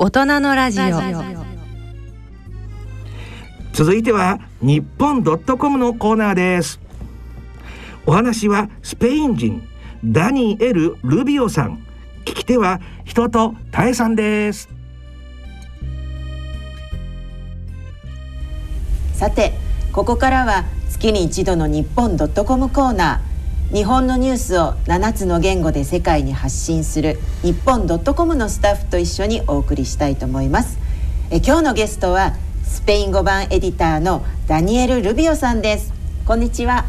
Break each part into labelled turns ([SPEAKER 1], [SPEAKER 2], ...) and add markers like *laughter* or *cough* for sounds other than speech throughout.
[SPEAKER 1] 大人のラジオ。
[SPEAKER 2] 続いては日本ドットコムのコーナーです。お話はスペイン人ダニエル・ルビオさん。聞き手は人とタエさんです。
[SPEAKER 3] さてここからは月に一度の日本ドットコムコーナー日本のニュースを7つの言語で世界に発信する日本ドットコムのスタッフと一緒にお送りしたいと思います。え今日のゲストはスペイン語版エディターのダニエル・ルビオさんです。こんにちは。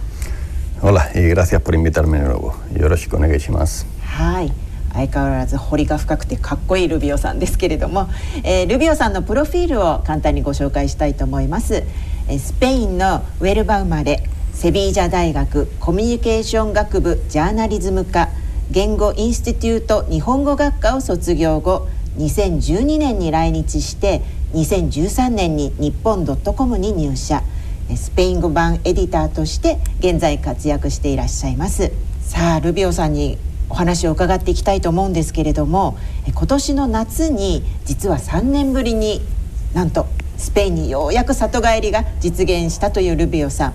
[SPEAKER 4] Hola y gracias por invitarme de nuevo. よろしくお願いします。
[SPEAKER 3] はい相変わらず彫りが深くてかっこいいルビオさんですけれども、えールビオさんのプロフィールを簡単にご紹介したいと思います、えースペインのウェルバ生まれセビージャ大学コミュニケーション学部ジャーナリズム科言語インスティテュート日本語学科を卒業後2012年に来日して2013年に日本 .com に入社。スペイン語版エディターとして現在活躍していらっしゃいます。さあルビオさんにお話を伺っていきたいと思うんですけれども今年の夏に実は3年ぶりになんとスペインにようやく里帰りが実現したというルビオさん。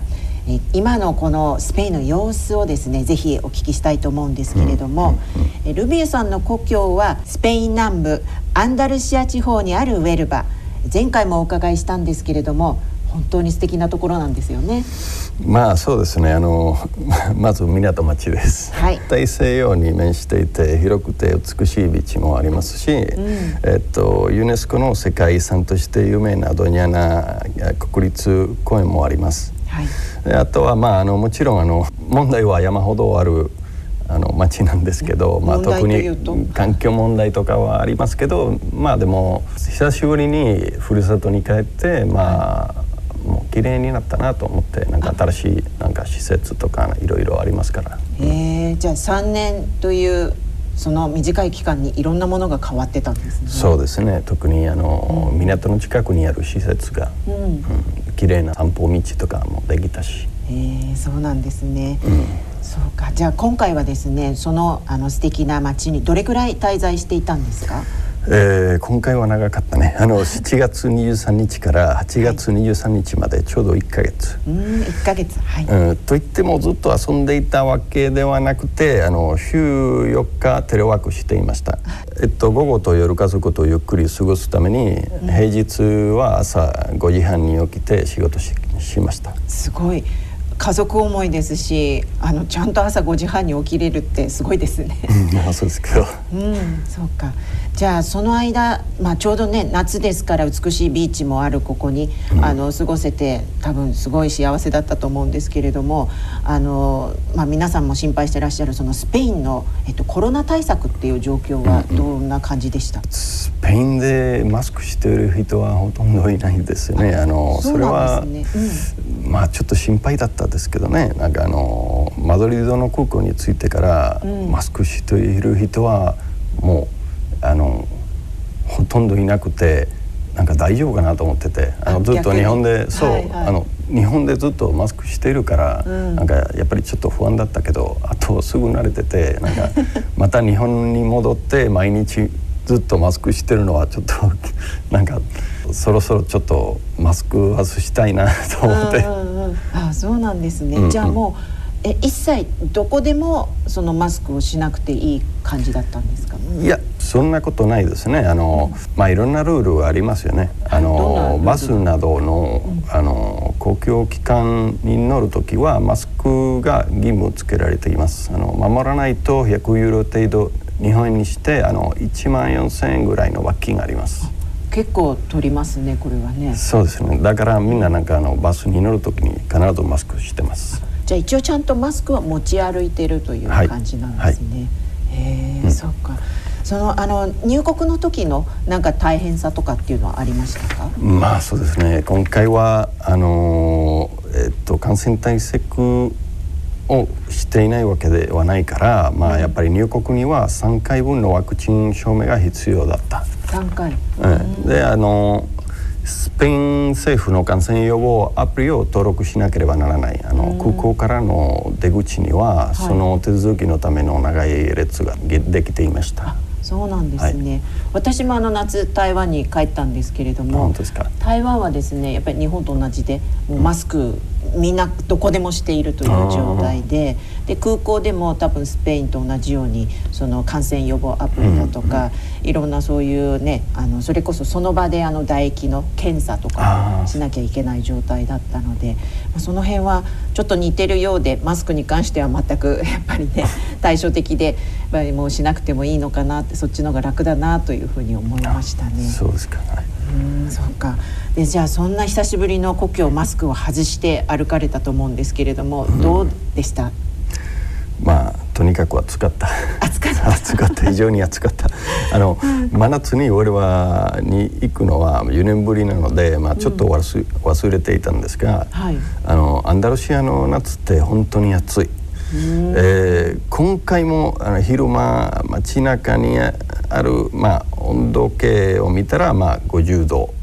[SPEAKER 3] 今のこのスペインの様子をですねぜひお聞きしたいと思うんですけれども、えルビオさんの故郷はスペイン南部アンダルシア地方にあるウェルバ前回もお伺いしたんですけれども本当に素敵なところなんですよね。
[SPEAKER 4] まあそうですね。あの *laughs* まず港町です。
[SPEAKER 3] はい
[SPEAKER 4] 大西洋に面していて広くて美しいビーチもありますし、えっとユネスコの世界遺産として有名なドニャナ国立公園もあります。
[SPEAKER 3] はい。
[SPEAKER 4] であとはまああのもちろんあの問題は山ほどあるあの町なんですけど、まあ、特に環境問題とかはありますけどまあでも久しぶりにふるさとに帰ってまあもう綺麗になったなと思ってなんか新しいなんか施設とかいろいろありますから。
[SPEAKER 3] えー、じゃあ3年というその短い期間にいろんなものが変わってたんですね。
[SPEAKER 4] そうですね特にあの、港の近くにある施設が、
[SPEAKER 3] うん
[SPEAKER 4] うん、綺麗な散歩道とかもできたし、
[SPEAKER 3] えー、そうなんですね。
[SPEAKER 4] うん、
[SPEAKER 3] そうか。じゃあ今回はですね、そのあの素敵な街にどれくらい滞在していたんですか？
[SPEAKER 4] えー今回は長かったねあの *laughs* 7月23日から8月23日までちょうど1ヶ月、
[SPEAKER 3] うん、1ヶ月。はい。
[SPEAKER 4] うん、といってもずっと遊んでいたわけではなくてあの週4日テレワークしていました、えっと、午後と夜家族とゆっくり過ごすために、平日は朝5時半に起きて仕事ししました
[SPEAKER 3] すごい。家族思いですし、あのちゃんと朝5時半に起きれるってすごいですね。
[SPEAKER 4] まあそうですけど
[SPEAKER 3] うん、そうか。じゃあその間、まあちょうどね夏ですから美しいビーチもあるここに、あの過ごせて多分すごい幸せだったと思うんですけれども、あのまあ皆さんも心配してらっしゃるそのスペインのえっとコロナ対策っていう状況はどんな感じでした？
[SPEAKER 4] スペインでマスクしている人はほとんどいないですよねあの
[SPEAKER 3] そ
[SPEAKER 4] れは
[SPEAKER 3] なん。
[SPEAKER 4] まあちょっと心配だったですけどねなんかあのマドリードの空港に着いてから、
[SPEAKER 3] うん。
[SPEAKER 4] マスクしている人はもうあのほとんどいなくてなんか大丈夫かなと思っててあの
[SPEAKER 3] あ
[SPEAKER 4] ずっと日本でそう、
[SPEAKER 3] はいはい。
[SPEAKER 4] あの日本でずっとマスクしているから、
[SPEAKER 3] うん。
[SPEAKER 4] なんかやっぱりちょっと不安だったけどあとすぐ慣れててなんか *laughs* また日本に戻って毎日ずっとマスクしてるのはちょっとなんかそろそろちょっとマスク外したいなと思って。
[SPEAKER 3] うんうんうん。あそうなんですね、
[SPEAKER 4] うんうん。
[SPEAKER 3] じゃあもうえ一切どこでもそのマスクをしなくていい感じだったんですか？
[SPEAKER 4] いやそんなことないですね。あの、まあいろんなルールがありますよね。あのバスなどの,、あの公共機関に乗る時はマスクが義務付けられています。あの守らないと100ユーロ程度日本円にしてあの1万4000円ぐらいの罰金があります。
[SPEAKER 3] 結構取りますねこれはね。
[SPEAKER 4] そうですね。だからみんななんかあのバスに乗る時に必ずマスクしてます。
[SPEAKER 3] じゃあ一応ちゃんとマスクは持ち歩いてるという
[SPEAKER 4] はい。
[SPEAKER 3] 感じなんですね、へえ、そっか。そのあの入国の時のなんか大変さとかっていうのはありましたか？
[SPEAKER 4] まあそうですね。今回はあのーえっと感染対策をしていないわけではないから、まあ、やっぱり入国には3回分のワクチン証明が必要だった。
[SPEAKER 3] 3回。
[SPEAKER 4] うんであのスペイン政府の感染予防アプリを登録しなければならない。あの、空港からの出口には、その手続きのための長い列がげできていました。
[SPEAKER 3] そうなんですね、はい、私もあの夏台湾に帰ったんですけれども台湾はですねやっぱり日本と同じでもうマスクみんなどこでもしているという状態でで空港でも多分スペインと同じようにその感染予防アプリだとか、いろんなそういうねあのそれこそその場であの唾液の検査とかしなきゃいけない状態だったのでその辺はちょっと似てるようでマスクに関しては全く *laughs* やっぱりね対照的でもうしなくてもいいのかなってそっちの方が楽だなというふうに思いましたね。
[SPEAKER 4] そうですか、はい
[SPEAKER 3] うんそうか。でじゃあそんな久しぶりの故郷マスクを外して歩かれたと思うんですけれども、うん、どうでした？
[SPEAKER 4] まあとにかく暑かった。
[SPEAKER 3] 暑かった。*laughs*
[SPEAKER 4] 暑かった。非常に暑かった。あの、うん、真夏に俺はに行くのは4年ぶりなので、まあ、ちょっと忘,、忘れていたんですが、はい、あのアンダルシアの夏って本当に暑い。えー、今回もあの昼間街中にある、まあ、温度計を見たら、まあ、50度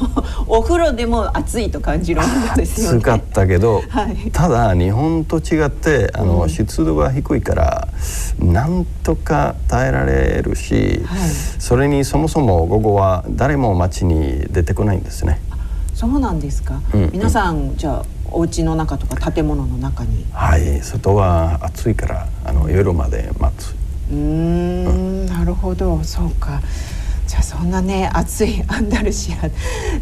[SPEAKER 4] *laughs*
[SPEAKER 3] お風呂でも暑いと感じる温度ですよね。
[SPEAKER 4] 暑かったけど、はい、ただ日本と違ってあの、うん、湿度が低いからなんとか耐えられるし、はい、それにそもそも午後は誰も街に出てこないんですね。
[SPEAKER 3] そうなんですか。うん、皆さんじゃあお家の中とか建物の中に。
[SPEAKER 4] はい外は暑いからあの夜まで待つ。
[SPEAKER 3] うん、なるほど。そうか。じゃあそんなね暑い *laughs* アンダルシア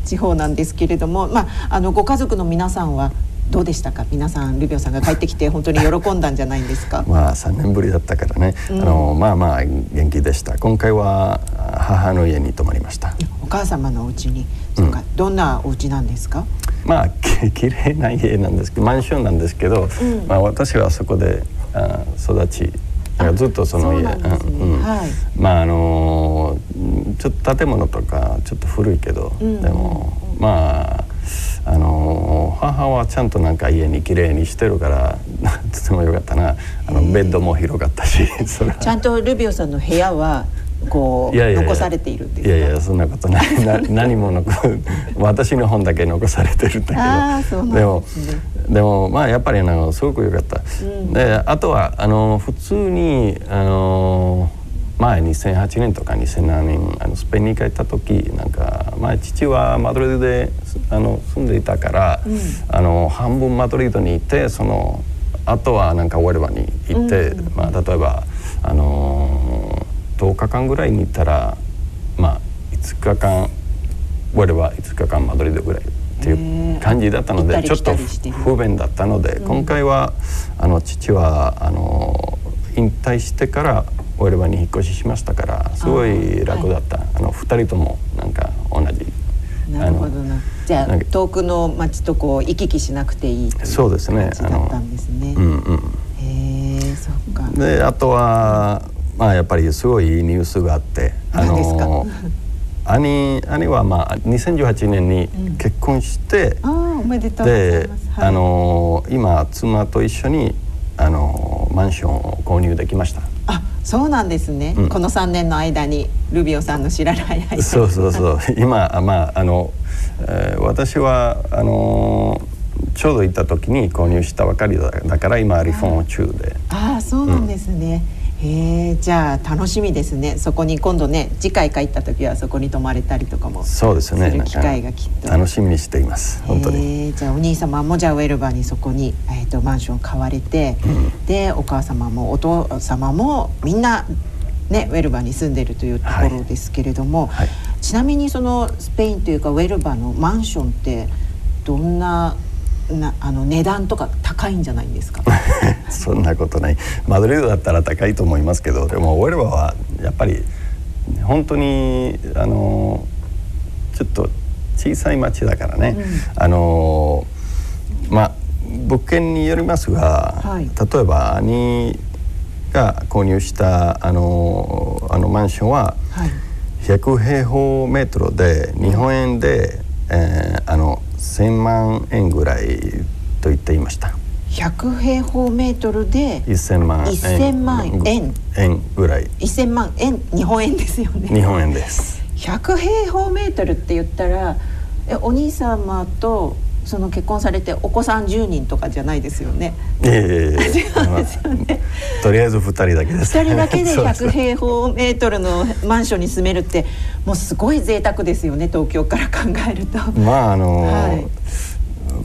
[SPEAKER 3] 地方なんですけれども、まあ、あのご家族の皆さんはどうでしたか？皆さんルビオさんが帰ってきて本当に喜んだんじゃないんですか？*laughs*
[SPEAKER 4] まあ3年ぶりだったからね、うん、あのまあまあ元気でした。今回は母の家に泊まりました。
[SPEAKER 3] お母様のお家に。そうか、うん、どんなお家なんですか？
[SPEAKER 4] まあき綺麗な家なんですけどマンションなんですけど、うん、まあ私はそこであ育ちずっとその家、ね。うんはい、まああのちょっと建物とかちょっと古いけど、うん、でもまああの母はちゃんとなんか家に綺麗にしてるから *laughs* とてもよかったな。あのベッドも広かったし *laughs*
[SPEAKER 3] ちゃんとルビオさんの部屋はこう残されている
[SPEAKER 4] いやいやそんなことない。な何も残 *laughs* 私の本だけ残されてるんだけど。ででもでもまあやっぱりあのすごく良かった、うん、であとはあの普通にあの前2008年とか2007年あのスペインに帰った時なんか前父はマドリードであの住んでいたから、うん、あの半分マドリードに行ってそのあとはなんかオエルバに行って、うん、まあ、例えばあの10日間ぐらいに行ったらまあ5日間オエルバ5日間マドリードぐらいっていう感じだったのでちょっと不便だったので、今回はあの父はあの引退してからオイルバに引っ越ししましたからすごい楽だった、あの2人ともなんか同じ。
[SPEAKER 3] なるほどな。じゃあ遠くの町とこう行き来しなくていい
[SPEAKER 4] そうですね。
[SPEAKER 3] だったんですね。うんうん。へえ、そっか。
[SPEAKER 4] であとはまあやっぱりすごいニュースがあって、
[SPEAKER 3] あの
[SPEAKER 4] 兄兄はまあ2018年に結婚して、
[SPEAKER 3] うん、あおめでとう
[SPEAKER 4] で、はい、あの今妻と一緒にあのマンションを購入できました。
[SPEAKER 3] あそうなんですね、うん、この3年の間にルビオさんの知らない間
[SPEAKER 4] そうそうそう。*laughs* 今まああの、えー、私はあのちょうど行った時に購入したばかりだだから今リフォーム中で。
[SPEAKER 3] ああそうなんですね、うんへえじゃあ楽しみですね。そこに今度ね次回帰った時はそこに泊まれたりとかも
[SPEAKER 4] そうですね。
[SPEAKER 3] 機会がきっと。
[SPEAKER 4] 楽しみにしています。本当に。
[SPEAKER 3] じゃあお兄様もじゃあウェルバーにそこに、えーと、マンション買われて、うん、でお母様もお父様もみんなね、ウェルバーに住んでるというところですけれども、はい。はい、ちなみにそのスペインというかウェルバーのマンションってどんななあの値段とか高いんじゃないですか？*laughs*
[SPEAKER 4] そんなことない。マドリードだったら高いと思いますけどでもオエルバはやっぱり本当にあのちょっと小さい町だからね、うん、あのまあ物件によりますが、はい、例えば兄が購入したあのあのマンションは100平方メートルで日本円で、えー、あの1000万円ぐらいと言っていました。
[SPEAKER 3] 100平方メートルで
[SPEAKER 4] 1000万
[SPEAKER 3] 円。万円。
[SPEAKER 4] 円ぐらい。
[SPEAKER 3] 1000万円日本円ですよね。
[SPEAKER 4] 日本円です。
[SPEAKER 3] 100平方メートルって言ったらえお兄様とその結婚されてお子さん10人とかじゃないですよね。
[SPEAKER 4] ええ *laughs* とりあえず2人だけです。
[SPEAKER 3] 2人だけで
[SPEAKER 4] そうす
[SPEAKER 3] 100平方メートルのマンションに住めるってもうすごい贅沢ですよね東京から考えると。
[SPEAKER 4] まああの、
[SPEAKER 3] はい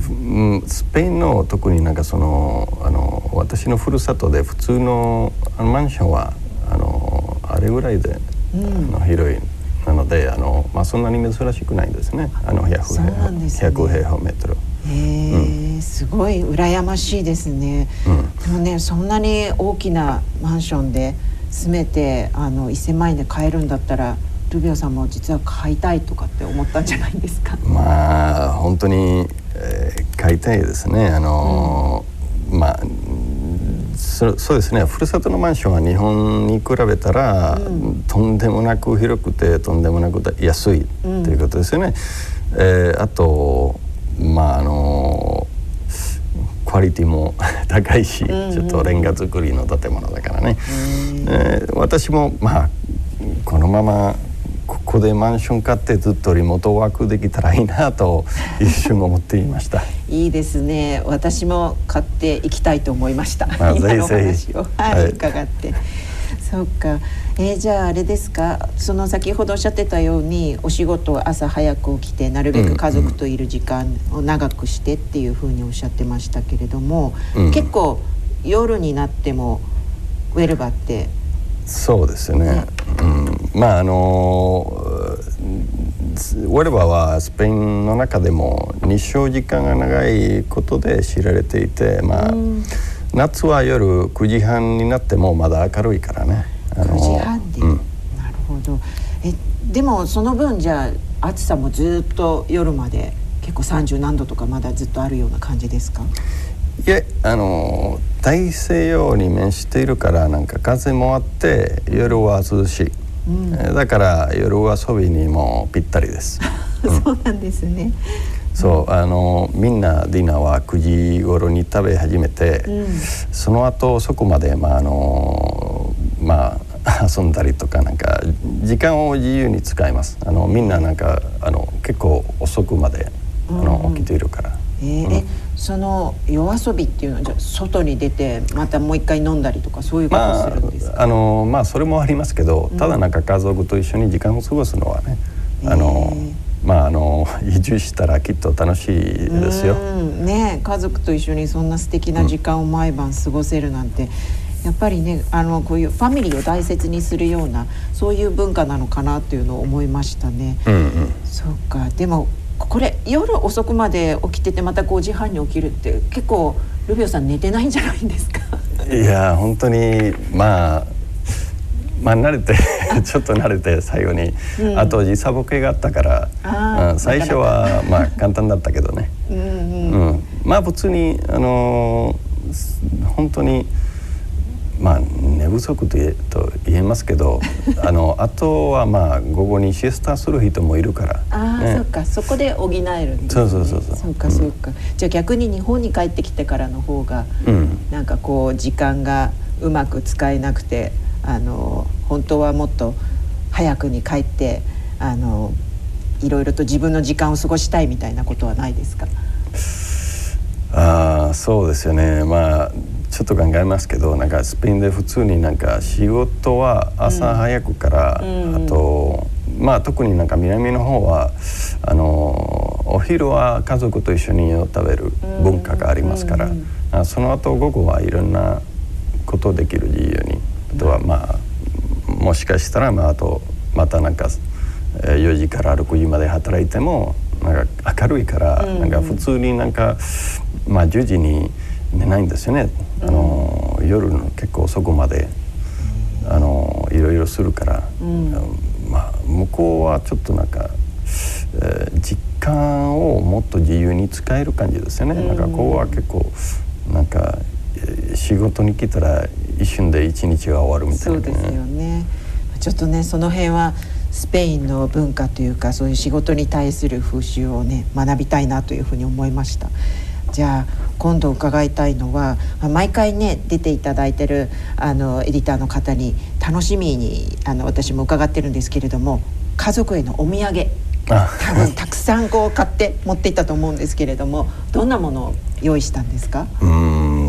[SPEAKER 4] うんスペインの特になんかそのあの私のふるさとで普通のマンションはあのあれぐらいで、
[SPEAKER 3] うん
[SPEAKER 4] あの広いなのであの、まあ、そんなに珍しくないんですねあの100
[SPEAKER 3] そうなんですね
[SPEAKER 4] 100平方メートル。
[SPEAKER 3] へえ、すごい羨ましいですね。
[SPEAKER 4] うん
[SPEAKER 3] でもねそんなに大きなマンションで住めてあの1,000万円で買えるんだったらルビオさんも実は買いたいとかって思ったんじゃないですか？
[SPEAKER 4] まあ本当に、えー買いたいですね。あのまあうんそそうですね。ふるさとのマンションは日本に比べたら、
[SPEAKER 3] うん
[SPEAKER 4] とんでもなく広くてとんでもなく安いと
[SPEAKER 3] うん
[SPEAKER 4] いうことですよね。えーあとまああのクオリティも *laughs* 高いし、
[SPEAKER 3] んうん
[SPEAKER 4] ちょっとレンガ造りの建物だからね。
[SPEAKER 3] うん
[SPEAKER 4] えー私もまあこのままここでマンション買ってずっとリモートワークできたらいいなと一瞬思っていました。*laughs*
[SPEAKER 3] いいですね。私も買っていきたいと思いました。
[SPEAKER 4] あ
[SPEAKER 3] 今の話を、はい、
[SPEAKER 4] はい
[SPEAKER 3] 伺って。そうか。えーじゃああれですか。その先ほどおっしゃってたようにお仕事を朝早く起きてなるべく家族といる時間を長くしてっていうふうにおっしゃってましたけれども、
[SPEAKER 4] うん
[SPEAKER 3] 結構夜になってもウェルバって
[SPEAKER 4] そうですよね。うん、まああのウェルバーはスペインの中でも日照時間が長いことで知られていて、まあ
[SPEAKER 3] うん
[SPEAKER 4] 夏は夜9時半になってもまだ明るいからね。あ
[SPEAKER 3] 9時半で、
[SPEAKER 4] うん
[SPEAKER 3] なるほど。えでもその分じゃあ暑さもずっと夜まで結構30何度とかまだずっとあるような感じですか？
[SPEAKER 4] いえあの大西洋に面しているからなんか風もあって夜は涼しい、
[SPEAKER 3] うん。
[SPEAKER 4] えーだから夜遊びにもぴったりです。*laughs*
[SPEAKER 3] そうなんですね。
[SPEAKER 4] そうあのみんなディナーは9時頃に食べ始めて、
[SPEAKER 3] うん。
[SPEAKER 4] その後そこまでまああのまあ *laughs* 遊んだりとかなんか時間を自由に使います。あのみんななんかあの結構遅くまであの、
[SPEAKER 3] うん。
[SPEAKER 4] 起きているから。
[SPEAKER 3] えーえその夜遊びっていうのはじゃあ外に出てまたもう一回飲んだりとかそういうことするんですか？
[SPEAKER 4] ああのまあそれもありますけど、ただなんか家族と一緒に時間を過ごすのはね、あの
[SPEAKER 3] へえ
[SPEAKER 4] まああの *laughs* 移住したらきっと楽しいですよ。
[SPEAKER 3] うんね家族と一緒にそんな素敵な時間を毎晩過ごせるなんて、やっぱりねあのこういうファミリーを大切にするようなそういう文化なのかなっていうのを思いましたね。
[SPEAKER 4] うんうん。
[SPEAKER 3] そうかでもこれ夜遅くまで起きててまた5時半に起きるって結構ルビオさん寝てないんじゃないんですか？
[SPEAKER 4] いや本当にまあ。まあ慣れて *laughs* ちょっと慣れて最後に、
[SPEAKER 3] うん。
[SPEAKER 4] あと時差ボケがあったからうん最初はまあ簡単だったけどね、
[SPEAKER 3] うん
[SPEAKER 4] まあ普通にあのーす本当にまあ寝不足と言えと言えますけど *laughs* あのあとはまあ午後にシエスタする人もいるから、
[SPEAKER 3] ああ、
[SPEAKER 4] ね。
[SPEAKER 3] そっか。そこで補えるんです、ね、
[SPEAKER 4] そうそうそうそう。
[SPEAKER 3] そうかそうか、じゃあ逆に日本に帰ってきてからの方が
[SPEAKER 4] うん、
[SPEAKER 3] なんかこう時間がうまく使えなくてあの本当はもっと早くに帰ってあのいろいろと自分の時間を過ごしたいみたいなことはないですか？
[SPEAKER 4] ああそうですよね。まあちょっと考えますけどなんかスペインで普通になんか仕事は朝早くから、
[SPEAKER 3] うん。
[SPEAKER 4] あとまあ特になんか南の方はあのお昼は家族と一緒に食べる文化がありますから、
[SPEAKER 3] うん。
[SPEAKER 4] その後午後はいろんなことできる自由にあとはまあもしかしたらまああとまたなんかえー4時から6時まで働いてもなんか明るいから、
[SPEAKER 3] うん。
[SPEAKER 4] なんか普通になんか、まあ、10時に寝ないんですよね、あの夜の結構遅くまであのいろいろするから、
[SPEAKER 3] うん。
[SPEAKER 4] まあ、向こうはちょっとなんか、えー時間をもっと自由に使える感じですよね、
[SPEAKER 3] うん。
[SPEAKER 4] なんかここは結構なんかえー仕事に来たら一瞬で一日が終わるみたいな、
[SPEAKER 3] そうですよね。ちょっとねその辺はスペインの文化というかそういう仕事に対する風習をね学びたいなというふうに思いましたじゃあ今度伺いたいのはまあ毎回ね出ていただいてるあのエディターの方に楽しみにあの私も伺ってるんですけれども家族へのお土産多分たくさんこう買って持っていったと思うんですけれどもどんなものを用意したんですか？
[SPEAKER 4] う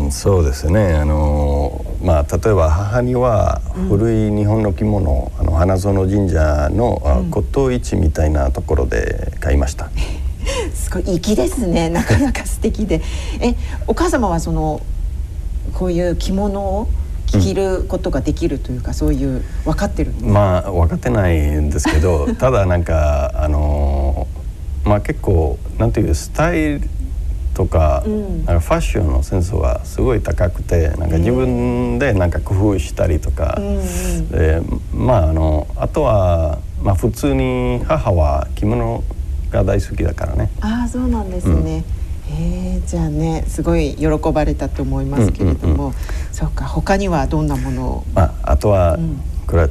[SPEAKER 4] んそうですね。あの、まあ、例えば母には古い日本の着物、うん、あの花園神社の、うん、骨董市みたいなところで買いました。*laughs*
[SPEAKER 3] すごい粋ですね。*laughs* なかなか素敵で。えお母様はそのこういう着物を着ることができるというか、うん、そういう分かってる
[SPEAKER 4] まあ分かってないんですけど *laughs* ただなんかあのまあ結構なんていうスタイルとかうん、なんかファッションのセンスはすごい高くてなんか自分でなんか工夫したりとか、でまああのあとは、まあ、普通に母は着物が大好きだからね。
[SPEAKER 3] ああそうなんですね、うん。えー、じゃあねすごい喜ばれたと思いますけれども、うんうんうん、そうか他にはどんなものを、
[SPEAKER 4] まあ、あとは、うん、これは、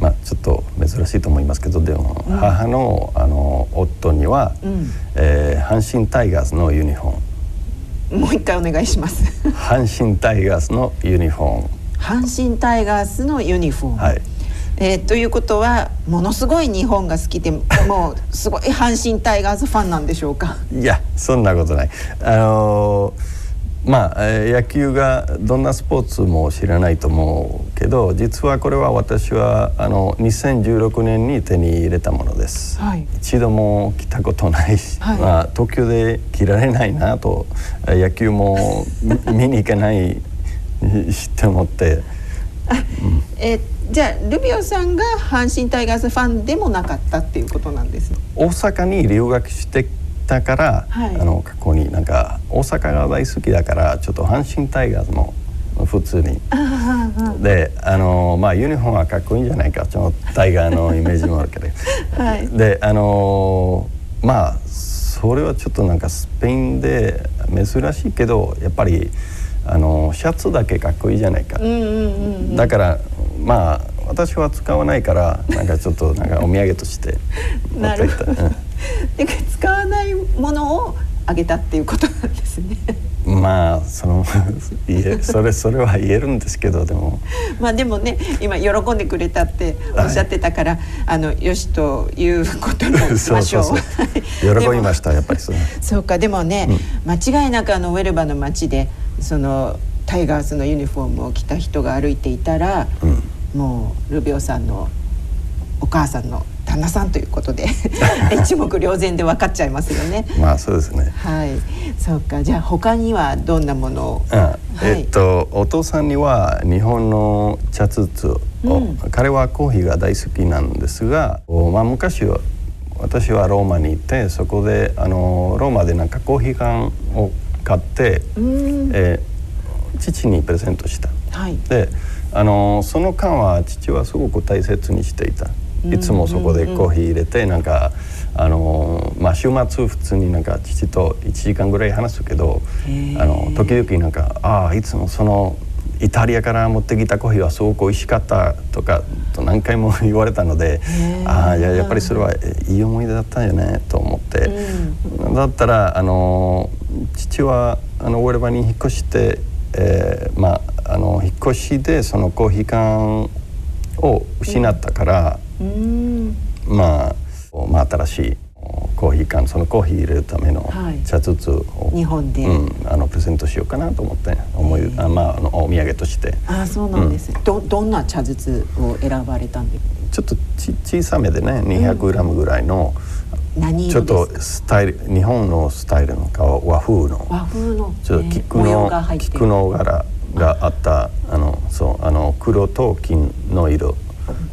[SPEAKER 4] まあ、ちょっと珍しいと思いますけどでも、うん、母のあの夫には、うん、えー、阪神タイガースのユニフォー
[SPEAKER 3] ムもう一回お願いします。
[SPEAKER 4] 阪神タイガースのユニフォーム
[SPEAKER 3] 阪神タイガースのユニフォーム
[SPEAKER 4] はい
[SPEAKER 3] えー、ということはものすごい日本が好きでもうすごい阪神タイガースファンなんでしょうか？
[SPEAKER 4] いやそんなことない。あのー、まあ野球がどんなスポーツも知らないと思うけど実はこれは私はあの2016年に手に入れたものです、はい、一度も来たことないし、はい、まあ、東京で着られないなと野球も見に行けないって思って。*laughs* うん、
[SPEAKER 3] えーじゃあルビオさんが阪神タイガースファンでもなかったっていうことなんです
[SPEAKER 4] 大阪に留学してたから、はい、あの過去になんか大阪が大好きだからちょっと阪神タイガースも普通に。であのまあユニフォームはかっこいいんじゃないかちょっとタイガーのイメージもあるけど、*laughs* はい、であのまあそれはちょっとなんかスペインで珍しいけどやっぱりあのシャツだけかっこいいじゃないか、だからまあ私は使わないからなんかちょっとなんかお土産として *laughs* 持っていった。うん、
[SPEAKER 3] 使わないものをあげたっていうことなんですね。*laughs*
[SPEAKER 4] まあその *laughs* それそれは言えるんですけどでも
[SPEAKER 3] まあでもね今喜んでくれたっておっしゃってたから、はい、あのよしということにしましょう。そうそう
[SPEAKER 4] そう喜びましたやっぱりそ
[SPEAKER 3] う。そうかでもね、うん、間違いなくあのウェルバの街でそのタイガースのユニフォームを着た人が歩いていたら、うん、もうルビオさんのお母さんの旦那さんということで *laughs* 一目瞭然で分かっちゃいますよね。
[SPEAKER 4] まあそうですね。
[SPEAKER 3] はい、そうか。じゃあ他にはどんなものを？あ
[SPEAKER 4] はい、えっとお父さんには日本の茶筒を、うん、彼はコーヒーが大好きなんですが、まあ昔は私はローマに行ってそこであのローマでなんかコーヒー缶を買って、えー、父にプレゼントした。はい、であのその間は父はすごく大切にしていた。いつもそこでコーヒー入れてなんかあの、まあ、週末普通になんか父と1時間ぐらい話すけどあの時々なんか「ああいつもそのイタリアから持ってきたコーヒーはすごく美味しかった」とかと何回も言われたのでああややっぱりそれはいい思い出だったよねと思って、うん、だったらあの父はあのウェルバに引っ越して、えー、まああの引っ越しでそのコーヒー缶を失ったから、うん、まあ、まあ新しいコーヒー缶そのコーヒー入れるための茶筒を、
[SPEAKER 3] はい、日本で、
[SPEAKER 4] うん、あのプレゼントしようかなと思って思いあまああのお土産として。
[SPEAKER 3] あそうなんです、うん、どどんな茶筒を選ばれたんで？す
[SPEAKER 4] ちょっとち小さめでね200グラムぐらいの、
[SPEAKER 3] 何
[SPEAKER 4] ちょっとスタイル日本のスタイルの和風の。
[SPEAKER 3] 和風の。
[SPEAKER 4] ちょっと菊の菊の柄があった黒と金の色。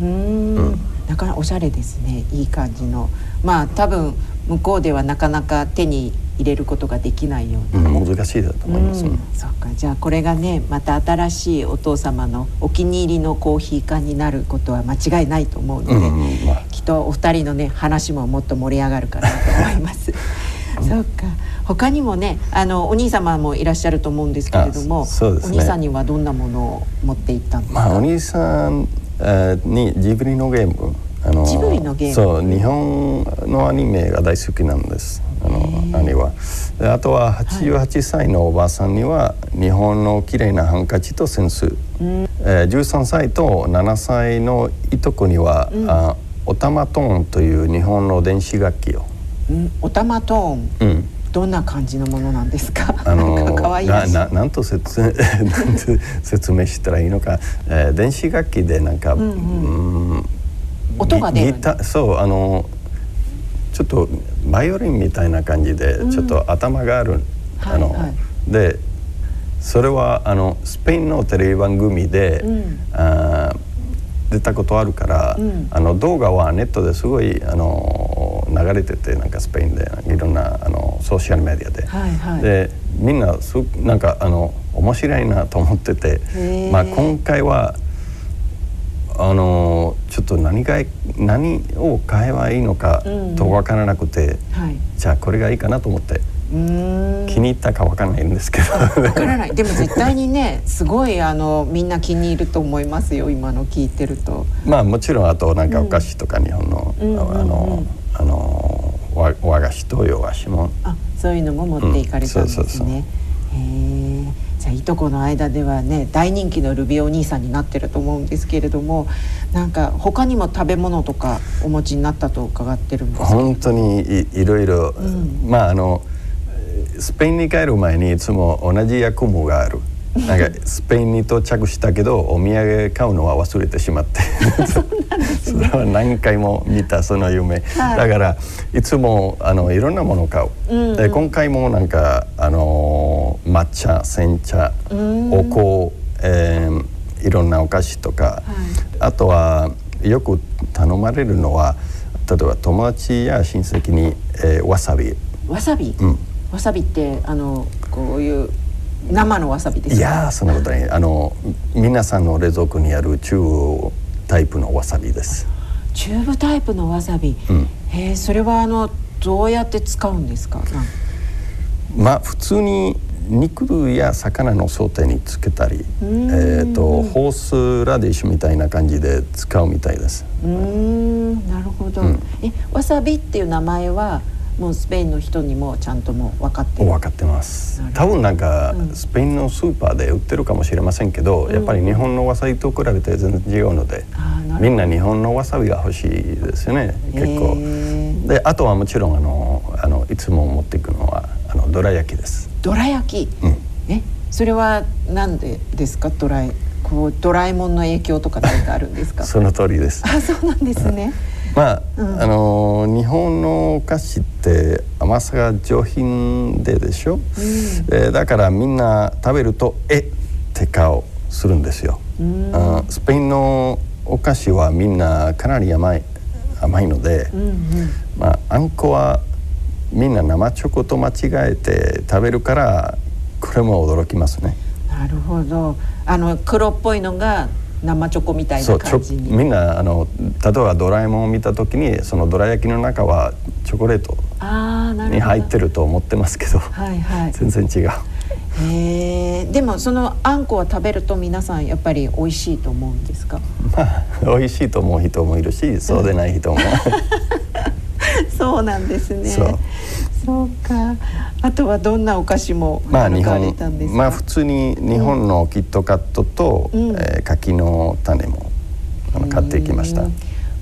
[SPEAKER 3] うん、なかなかおしゃれですね。いい感じの。まあ多分向こうではなかなか手に入れることができないような、
[SPEAKER 4] うん、難しいだと思います、うん、
[SPEAKER 3] そうか。じゃあこれがねまた新しいお父様のお気に入りのコーヒー缶になることは間違いないと思うので、うんまあ、きっとお二人のね話ももっと盛り上がるかなと思います。*laughs* そうか。他にもねあのお兄様もいらっしゃると思うんですけれども、ね、お兄さんにはどんなものを持っていったんですか、
[SPEAKER 4] まあ、お兄さん、えー、にジブリのゲーム。
[SPEAKER 3] あのジブリのゲーム？
[SPEAKER 4] そう日本のアニメが大好きなんです。あの兄は。であとは88歳のおばあさんには日本の綺麗なハンカチと扇子、うん、えー、13歳と7歳のいとこには、うん、あオタマトーンという日本の電子楽器を、
[SPEAKER 3] うん、オタマトーン、
[SPEAKER 4] うん、
[SPEAKER 3] どんな感じのものなんですか？
[SPEAKER 4] あの
[SPEAKER 3] 可愛い
[SPEAKER 4] なななんと説 *laughs* なんて説明したらいいのか、えー、電子楽器でなんか、うん
[SPEAKER 3] うん。音が出る
[SPEAKER 4] ギタそうあのちょっとバイオリンみたいな感じで、ちょっと頭がある、あの、
[SPEAKER 3] はいはい。
[SPEAKER 4] でそれはあのスペインのテレビ番組で、
[SPEAKER 3] うん。
[SPEAKER 4] あー出たことあるから、
[SPEAKER 3] うん。
[SPEAKER 4] あの動画はネットですごいあの流れててなんかスペインでいろんなあのソーシャルメディアで。
[SPEAKER 3] はいはい。
[SPEAKER 4] でみんなすなんかあの面白いなと思っててまあ、今回はあのちょっと何が何を買えばいいのか
[SPEAKER 3] うん
[SPEAKER 4] と分からなくて、
[SPEAKER 3] はい。
[SPEAKER 4] じゃあこれがいいかなと思って。気に入ったか分からないんですけど
[SPEAKER 3] わからない。でも *laughs* 絶対にね、すごいあのみんな気に入ると思いますよ。今の聞いてると。
[SPEAKER 4] まあもちろんあとなんかお菓子とか日本の、
[SPEAKER 3] うんうんうんうん
[SPEAKER 4] あの和和菓子と洋菓子も
[SPEAKER 3] あ、そういうのも持っていかれたんですね。
[SPEAKER 4] うんそうそうそう
[SPEAKER 3] へえ。じゃあいとこの間ではね大人気のルビオ兄さんになってると思うんですけれどもなんか他にも食べ物とかお持ちになったと伺ってるんですけど
[SPEAKER 4] 本当にいいろいろ、
[SPEAKER 3] ん
[SPEAKER 4] まああのスペインに帰る前にいつも同じ役務がある。なんかスペインに到着したけどお土産買うのは忘れてしまって。それは何回も見たその夢、
[SPEAKER 3] はい。
[SPEAKER 4] だからいつもあのいろんなものを買う、
[SPEAKER 3] うん。うん
[SPEAKER 4] で今回もなんかあの抹茶煎茶
[SPEAKER 3] うん。
[SPEAKER 4] お香、えーいろんなお菓子とか、あとはよく頼まれるのは例えば友達や親戚に、えーわさび。
[SPEAKER 3] わさび、
[SPEAKER 4] うん。
[SPEAKER 3] わさびってあのこういう生のわさびですか？
[SPEAKER 4] いやーそんなことないあの皆さんの冷蔵庫にある中タイプのわさびです。
[SPEAKER 3] チューブタイプのわさび、
[SPEAKER 4] うん。
[SPEAKER 3] へえそれはあのどうやって使うんですか？
[SPEAKER 4] まあ普通に肉や魚のソテーにつけたり、え
[SPEAKER 3] ん。
[SPEAKER 4] ー、とホースラディッシュみたいな感じで使うみたいです。
[SPEAKER 3] うーんなるほど、
[SPEAKER 4] うん。
[SPEAKER 3] えわさびっていう名前はもうスペインの人にもちゃんともう分かってる。
[SPEAKER 4] 分かってます。多分なんか
[SPEAKER 3] うん。
[SPEAKER 4] スペインのスーパーで売ってるかもしれませんけど、やっぱり日本のわさびと比べて全然違うのでみんな日本のわさびが欲しいですよね結構。であとはもちろんあのあのいつも持っていくのはあのどら焼きです、
[SPEAKER 3] どら焼き、
[SPEAKER 4] うん、
[SPEAKER 3] え？それはなんでですか？ドラえこうドラえもんの影響とか何かあるんですか？*laughs*
[SPEAKER 4] その通りです。
[SPEAKER 3] あそうなんですね、
[SPEAKER 4] まあ、
[SPEAKER 3] うん。
[SPEAKER 4] あの日本のお菓子って甘さが上品ででしょ、えーだからみんな食べるとえって顔するんですよ、
[SPEAKER 3] うん。
[SPEAKER 4] あスペインのお菓子はみんなかなり甘い甘いので、
[SPEAKER 3] うんうん。
[SPEAKER 4] まあ、あんこはみんな生チョコと間違えて食べるからこれも驚きますね。
[SPEAKER 3] なるほど。あの黒っぽいのが生チョコみたいな感じに。
[SPEAKER 4] みんなあの例えばドラえもんを見た時にそのどら焼きの中はチョコレートに入ってると思ってますけど、
[SPEAKER 3] はいはい。
[SPEAKER 4] 全然違う。
[SPEAKER 3] へえでもそのあんこは食べると皆さんやっぱり美味しいと思うんですか？
[SPEAKER 4] まあ美味しいと思う人もいるしそうでない人も。*laughs*
[SPEAKER 3] そうなんですね。
[SPEAKER 4] そう
[SPEAKER 3] かあとはどんなお菓子も
[SPEAKER 4] まあ日
[SPEAKER 3] 買われ
[SPEAKER 4] 本
[SPEAKER 3] たんですか、
[SPEAKER 4] まあ普通に日本のキットカットと、
[SPEAKER 3] うん。
[SPEAKER 4] えー柿の種もあの買ってきました。
[SPEAKER 3] うん。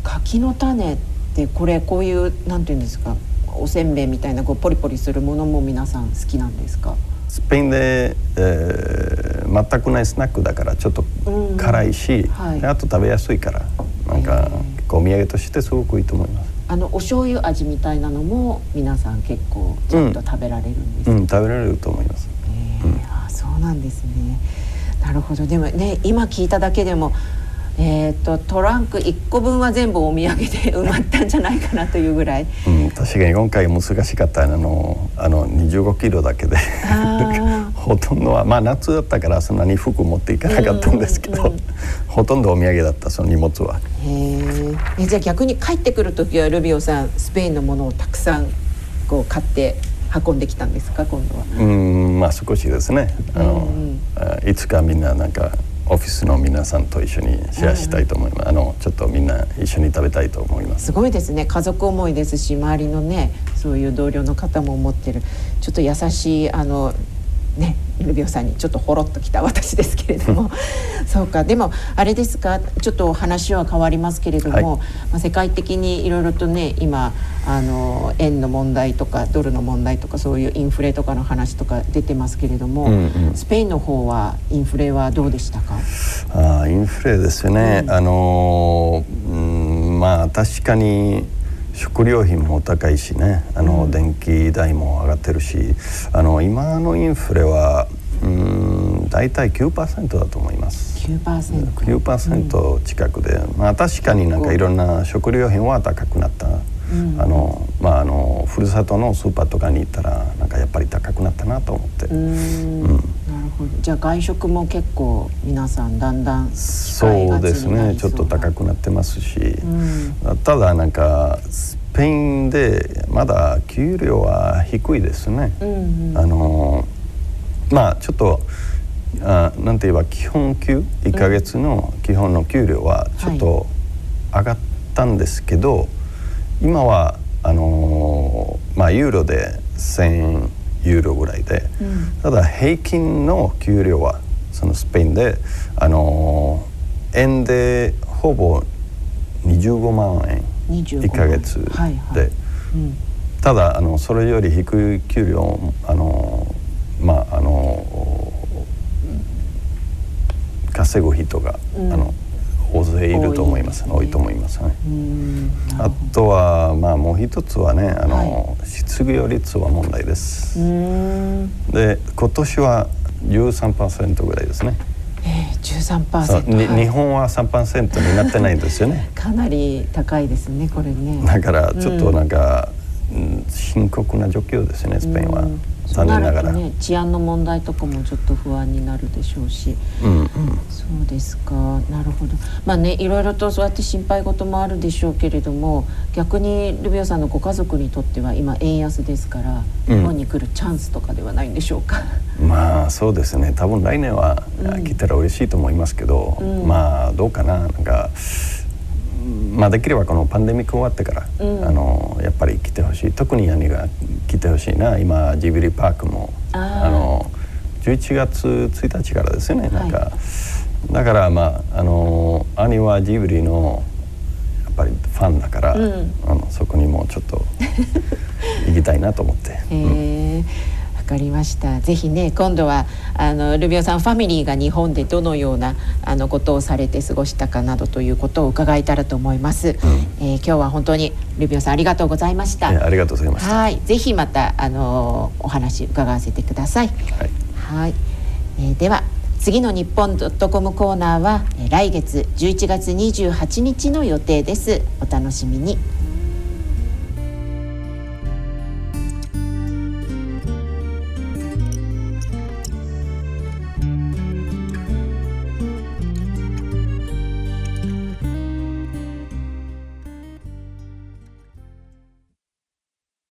[SPEAKER 3] 柿の種ってこれこういうなんていうんですか？おせんべいみたいなこうポリポリするものも皆さん好きなんですか？
[SPEAKER 4] スペインで、えー全くないスナックだからちょっと
[SPEAKER 3] うん。
[SPEAKER 4] 辛いし、
[SPEAKER 3] はい。
[SPEAKER 4] であと食べやすいからなんかお土産としてすごくいいと思います。
[SPEAKER 3] あのお醤油味みたいなのも皆さん結構ちゃんと食べられるんですか、
[SPEAKER 4] うん、食べられると思います。
[SPEAKER 3] えーあそうなんですね。なるほどでもね今聞いただけでも、えー、とトランク1個分は全部お土産で *laughs* 埋まったんじゃないかなというぐらい。
[SPEAKER 4] うん、確かに今回難しかったあのあの25キロだけで
[SPEAKER 3] あ
[SPEAKER 4] ほとんどはまあ夏だったからそんなに服持っていかなかったんですけど、
[SPEAKER 3] うんうん
[SPEAKER 4] ほとんどお土産だったその荷物は。
[SPEAKER 3] へー。えじゃあ逆に帰ってくる時はルビオさんスペインのものをたくさんこう買って運んできたんですか今度は。
[SPEAKER 4] うんまあ少しですね。あの、
[SPEAKER 3] うん
[SPEAKER 4] あいつかみんななんかオフィスの皆さんと一緒にシェアしたいと思います、あのちょっとみんな一緒に食べたいと思います。
[SPEAKER 3] すごいですね。家族思いですし周りのねそういう同僚の方も思ってる。ちょっと優しいあのねルビオさんにちょっとほろっときた私ですけれども。*laughs* そうか。でもあれですか？ちょっと話は変わりますけれども、はい、まあ、世界的にいろいろとね今あの円の問題とかドルの問題とかそういうインフレとかの話とか出てますけれども、うんうん、スペインの方はインフレはどうでしたか？
[SPEAKER 4] あインフレですよね、うん、あのうんまあ確かに食料品も高いしね。あの、うん、電気代も上がってるし。あの今のインフレはうん大体9%だと思います。
[SPEAKER 3] 9%,
[SPEAKER 4] 9近くで、うん、まあ確かになんかいろんな食料品は高くなった、うん、あのまああのふるさとのスーパーとかに行ったらなんかやっぱり高くなったなと思って。うん。
[SPEAKER 3] じゃあ外食も結構皆さんだんだん
[SPEAKER 4] そうですね。ちょっと高くなってますし、うん、ただなんかスペインでまだ給料は低いですね、うんうん、あのまあちょっとあなんて言えば基本給？1か月の基本の給料はちょっと上がったんですけど、はい、今はあのー、まあユーロで1,000ユーロぐらいで、うん、ただ平均の給料はそのスペインで、あのー、円でほぼ25万円。1か月で、はいはい。うん、ただあのそれより低い給料あのまああの稼ぐ人が、うん、あの大勢いると思います、ね、多い。と思いますね。あとはまあもう一つはねあの、はい、失業率は問題です。で今年は13%ぐらいですね。
[SPEAKER 3] えー、13%、
[SPEAKER 4] はい、日本は3%になってないんですよね。
[SPEAKER 3] かなり高いですねこれね。
[SPEAKER 4] だからちょっとなんか、うん、深刻な状況ですねスペインは。残念ながら、ね、
[SPEAKER 3] 治安の問題とかもちょっと不安になるでしょうし、うんうん、そうですか。なるほど。まあねいろいろとそうやって心配事もあるでしょうけれども逆にルビオさんのご家族にとっては今円安ですから日本に来るチャンスとかではないんでしょうか、
[SPEAKER 4] うん、まあそうですね。多分来年は来たら嬉しいと思いますけど、うん、まあどうかな。なんか。まあ、できればこのパンデミック終わってから、うん、あのやっぱり来てほしい。特に兄が来てほしいな。今ジブリパークもあの11月1日からですよね。なんか、はい、だからまああの兄はジブリのやっぱりファンだから、うん、あのそこにもちょっと *laughs* 行きたいなと思って。
[SPEAKER 3] うんかりました。ぜひね今度はあのルビオさんファミリーが日本でどのようなあのことをされて過ごしたかなどということを伺えたらと思います、うん、えー、今日は本当にルビオさんありがとうございました。
[SPEAKER 4] ありがとうございました。
[SPEAKER 3] はいぜひまたあのお話伺わせてください。はい。はい、えー、では次の日本ドットコムコーナーは来月11月28日の予定です。お楽しみに